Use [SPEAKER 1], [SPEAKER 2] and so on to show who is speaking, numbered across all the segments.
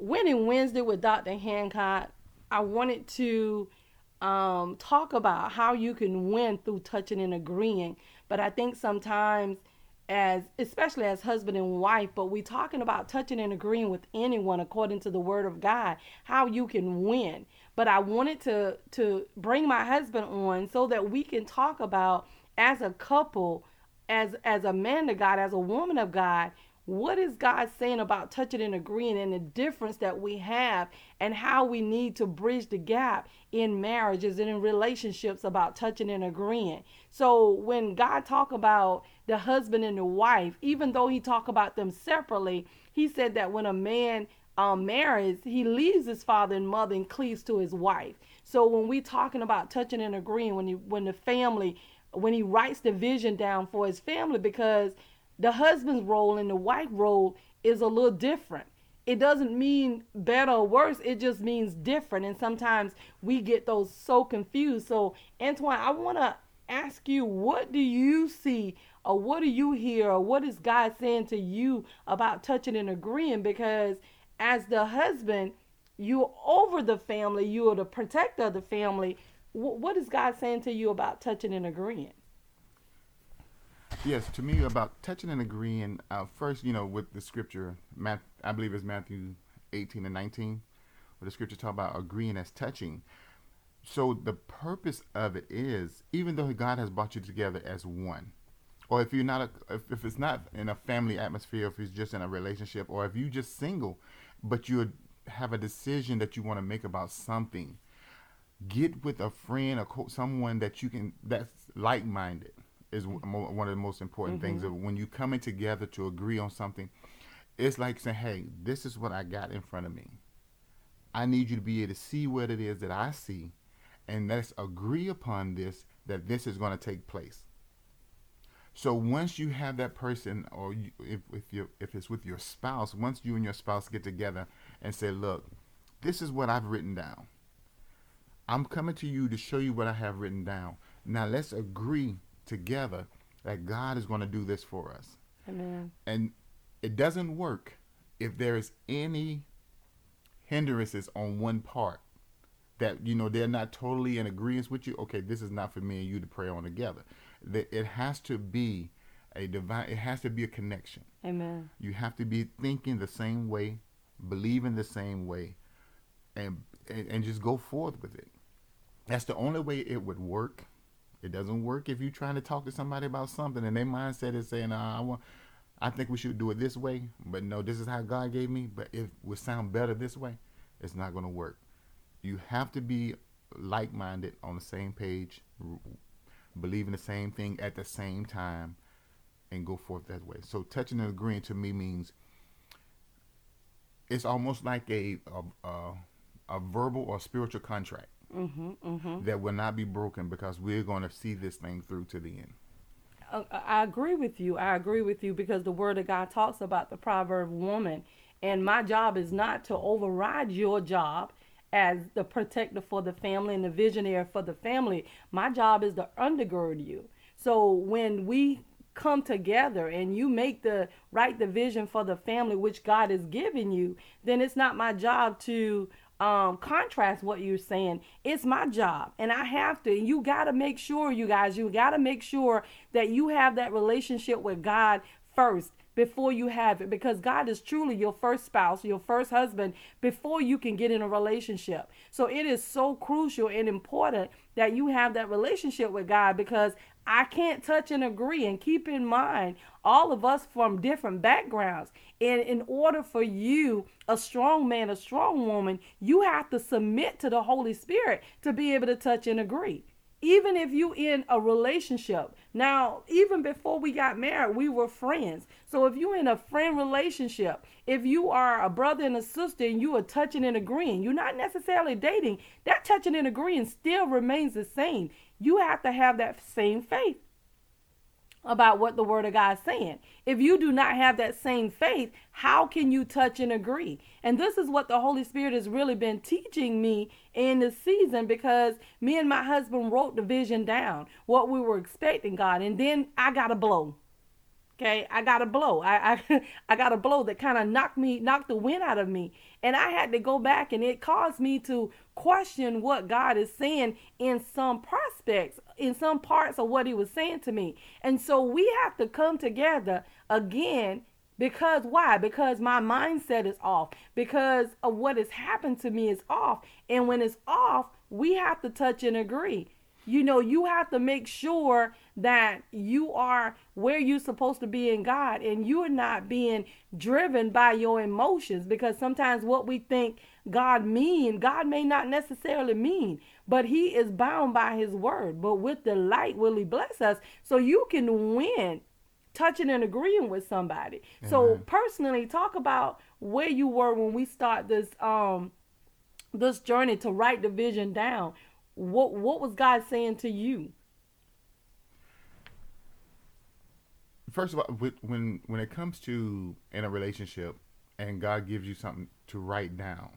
[SPEAKER 1] Winning Wednesday with Dr. Hancock, I wanted to um, talk about how you can win through touching and agreeing. But I think sometimes, as especially as husband and wife, but we're talking about touching and agreeing with anyone according to the Word of God, how you can win. But I wanted to to bring my husband on so that we can talk about as a couple, as as a man of God, as a woman of God, what is God saying about touching and agreeing and the difference that we have and how we need to bridge the gap in marriages and in relationships about touching and agreeing. So when God talk about the husband and the wife, even though he talk about them separately, he said that when a man um, marries, he leaves his father and mother and cleaves to his wife. So when we talking about touching and agreeing, when he, when the family, when he writes the vision down for his family, because the husband's role and the wife role is a little different. It doesn't mean better or worse, it just means different. And sometimes we get those so confused. So, Antoine, I want to ask you, what do you see or what do you hear or what is God saying to you about touching and agreeing? Because as the husband, you're over the family, you are the protector of the family. What is God saying to you about touching and agreeing?
[SPEAKER 2] Yes, to me about touching and agreeing. Uh, first, you know, with the scripture, Matt, I believe it's Matthew 18 and 19, where the scripture talk about agreeing as touching. So the purpose of it is, even though God has brought you together as one, or if you're not, a, if, if it's not in a family atmosphere, if it's just in a relationship, or if you're just single, but you have a decision that you want to make about something, get with a friend or someone that you can that's like-minded is one of the most important mm-hmm. things of when you coming together to agree on something it's like saying hey this is what i got in front of me. I need you to be able to see what it is that i see and let's agree upon this that this is going to take place. So once you have that person or you, if, if you if it's with your spouse once you and your spouse get together and say look this is what i've written down. I'm coming to you to show you what i have written down. Now let's agree together that God is going to do this for us. Amen. And it doesn't work if there is any hindrances on one part that you know they're not totally in agreement with you. Okay, this is not for me and you to pray on together. That it has to be a divine. It has to be a connection. Amen. You have to be thinking the same way, believing the same way, and and, and just go forth with it. That's the only way it would work it doesn't work if you're trying to talk to somebody about something and their mindset is saying, uh, I want, I think we should do it this way, but no, this is how God gave me. But it would sound better this way. It's not going to work. You have to be like-minded on the same page, believing the same thing at the same time, and go forth that way. So touching and agreeing to me means it's almost like a a, a, a verbal or spiritual contract mm-hmm, mm-hmm. that will not be broken because we're going to see this thing through to the end.
[SPEAKER 1] Uh, I agree with you. I agree with you because the Word of God talks about the proverb woman, and my job is not to override your job as the protector for the family and the visionary for the family. My job is to undergird you. So when we come together and you make the right division for the family which God has given you, then it's not my job to um, contrast what you're saying. It's my job, and I have to. You got to make sure, you guys, you got to make sure that you have that relationship with God first before you have it because God is truly your first spouse, your first husband before you can get in a relationship. So it is so crucial and important that you have that relationship with God because I can't touch and agree. And keep in mind, all of us from different backgrounds. And in order for you, a strong man, a strong woman, you have to submit to the Holy Spirit to be able to touch and agree. Even if you in a relationship. Now even before we got married we were friends. So if you in a friend relationship if you are a brother and a sister and you are touching and agreeing you're not necessarily dating that touching and agreeing still remains the same. You have to have that same faith about what the word of God is saying. If you do not have that same faith, how can you touch and agree? And this is what the Holy Spirit has really been teaching me in this season because me and my husband wrote the vision down, what we were expecting God, and then I got a blow. Okay, I got a blow. I I, I got a blow that kind of knocked me, knocked the wind out of me, and I had to go back, and it caused me to question what God is saying in some prospects, in some parts of what He was saying to me. And so we have to come together again because why? Because my mindset is off. Because of what has happened to me is off. And when it's off, we have to touch and agree you know you have to make sure that you are where you're supposed to be in God and you're not being driven by your emotions because sometimes what we think God mean God may not necessarily mean but he is bound by his word. But with the light will he bless us. So you can win touching and agreeing with somebody. Amen. so personally talk about where you were when we start this um this journey to write the vision down what what was God saying to you?
[SPEAKER 2] First of all, when when it comes to in a relationship, and God gives you something to write down,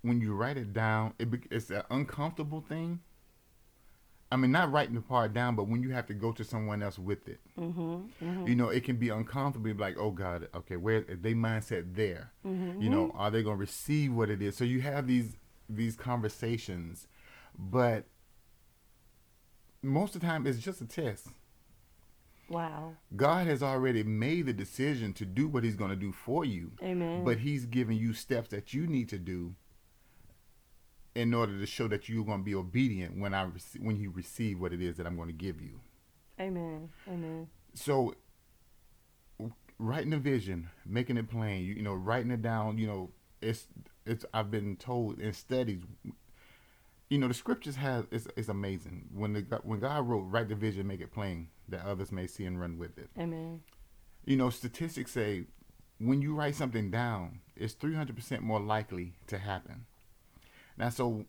[SPEAKER 2] when you write it down, it, it's an uncomfortable thing. I mean, not writing the part down, but when you have to go to someone else with it, mm-hmm, mm-hmm. you know, it can be uncomfortable. Like, oh God, okay, where they mindset there? Mm-hmm. You know, are they going to receive what it is? So you have these these conversations but most of the time it's just a test.
[SPEAKER 1] Wow.
[SPEAKER 2] God has already made the decision to do what he's going to do for you.
[SPEAKER 1] Amen.
[SPEAKER 2] But he's giving you steps that you need to do in order to show that you're going to be obedient when I rec- when you receive what it is that I'm going to give you.
[SPEAKER 1] Amen. Amen.
[SPEAKER 2] So writing a vision, making it plain, you, you know, writing it down, you know, it's it's I've been told in studies you know the scriptures have it's, it's amazing when the when God wrote write the vision make it plain that others may see and run with it.
[SPEAKER 1] Amen.
[SPEAKER 2] You know statistics say when you write something down, it's three hundred percent more likely to happen. Now, so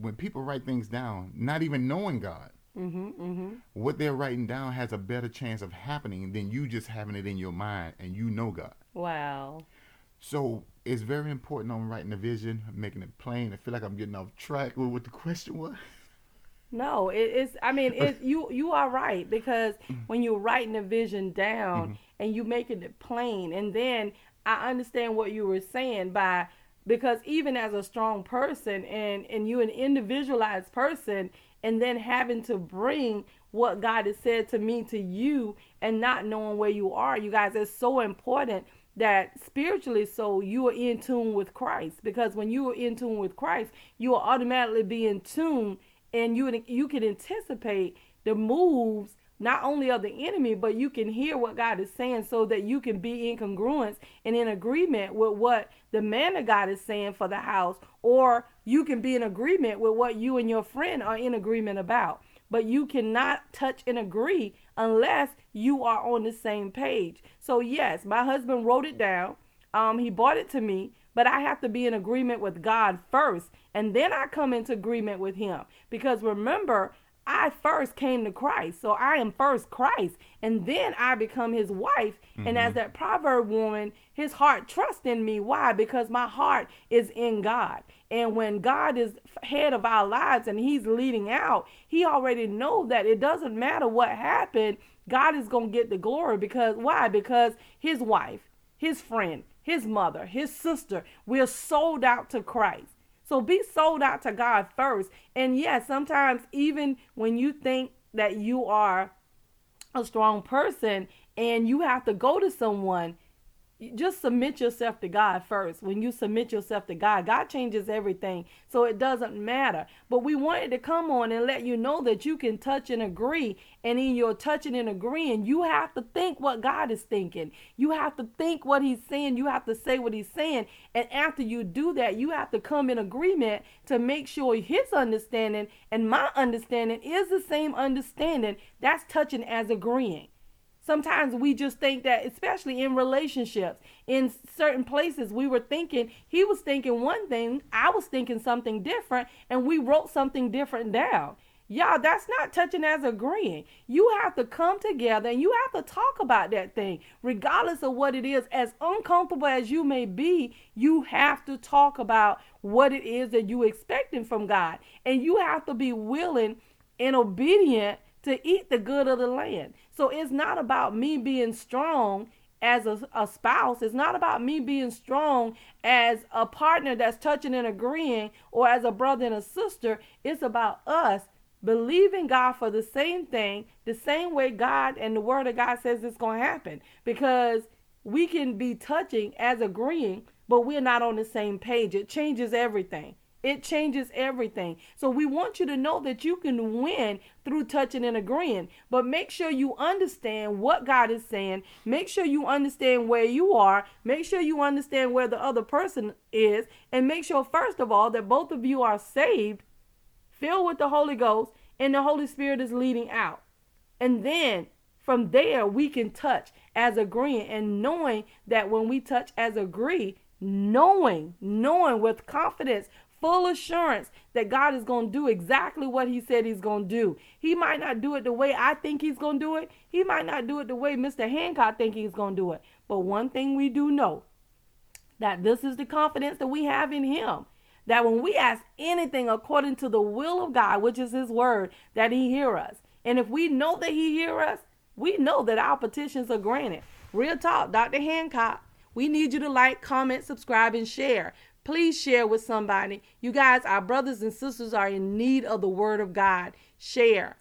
[SPEAKER 2] when people write things down, not even knowing God, mm-hmm, mm-hmm. what they're writing down has a better chance of happening than you just having it in your mind and you know God.
[SPEAKER 1] Wow.
[SPEAKER 2] So it's very important on writing the vision, making it plain. I feel like I'm getting off track with what the question was.
[SPEAKER 1] No, it, it's. I mean, it, you you are right because when you're writing the vision down mm-hmm. and you making it plain, and then I understand what you were saying by because even as a strong person and and you an individualized person, and then having to bring what God has said to me to you and not knowing where you are, you guys, it's so important that spiritually so you are in tune with Christ. Because when you are in tune with Christ you will automatically be in tune and you you can anticipate the moves not only of the enemy but you can hear what God is saying so that you can be in congruence and in agreement with what the man of God is saying for the house or you can be in agreement with what you and your friend are in agreement about. But you cannot touch and agree unless you are on the same page. So yes, my husband wrote it down. Um, he bought it to me, but I have to be in agreement with God first, and then I come into agreement with Him. Because remember, I first came to Christ. So I am first Christ. And then I become his wife. Mm-hmm. And as mm-hmm. that proverb woman, his heart trusts in me. Why? Because my heart is in God. And when God is head of our lives and he's leading out, he already know that it doesn't matter what happened. God is going to get the glory because why? Because his wife, his friend, his mother, his sister, we're sold out to Christ. So be sold out to God first. And yes, sometimes even when you think that you are a strong person and you have to go to someone, just submit yourself to God first. When you submit yourself to God, God changes everything. So it doesn't matter. But we wanted to come on and let you know that you can touch and agree. And in your touching and agreeing, you have to think what God is thinking. You have to think what He's saying. You have to say what He's saying. And after you do that, you have to come in agreement to make sure His understanding and my understanding is the same understanding. That's touching as agreeing. Sometimes we just think that, especially in relationships, in certain places, we were thinking, he was thinking one thing, I was thinking something different, and we wrote something different down. Y'all, that's not touching as agreeing. You have to come together and you have to talk about that thing, regardless of what it is. As uncomfortable as you may be, you have to talk about what it is that you're expecting from God. And you have to be willing and obedient to eat the good of the land. So it's not about me being strong as a, a spouse. It's not about me being strong as a partner that's touching and agreeing or as a brother and a sister. It's about us believing God for the same thing, the same way God and the Word of God says it's going to happen. Because we can be touching as agreeing, but we're not on the same page. It changes everything. It changes everything. So we want you to know that you can win through touching and agreeing. But make sure you understand what God is saying. Make sure you understand where you are. Make sure you understand where the other person is. And make sure, first of all, that both of you are saved, filled with the Holy Ghost, and the Holy Spirit is leading out. And then from there, we can touch as agreeing and knowing that when we touch as agree, knowing, knowing with confidence, full assurance that God is going to do exactly what he said he's going to do. He might not do it the way I think he's going to do it. He might not do it the way Mr. Hancock think he's going to do it. But one thing we do know that this is the confidence that we have in him. That when we ask anything according to the will of God, which is his word, that he hear us. And if we know that he hear us, we know that our petitions are granted. Real talk, Dr. Hancock. We need you to like, comment, subscribe, and share. Please share with somebody. You guys, our brothers and sisters are in need of the word of God. Share.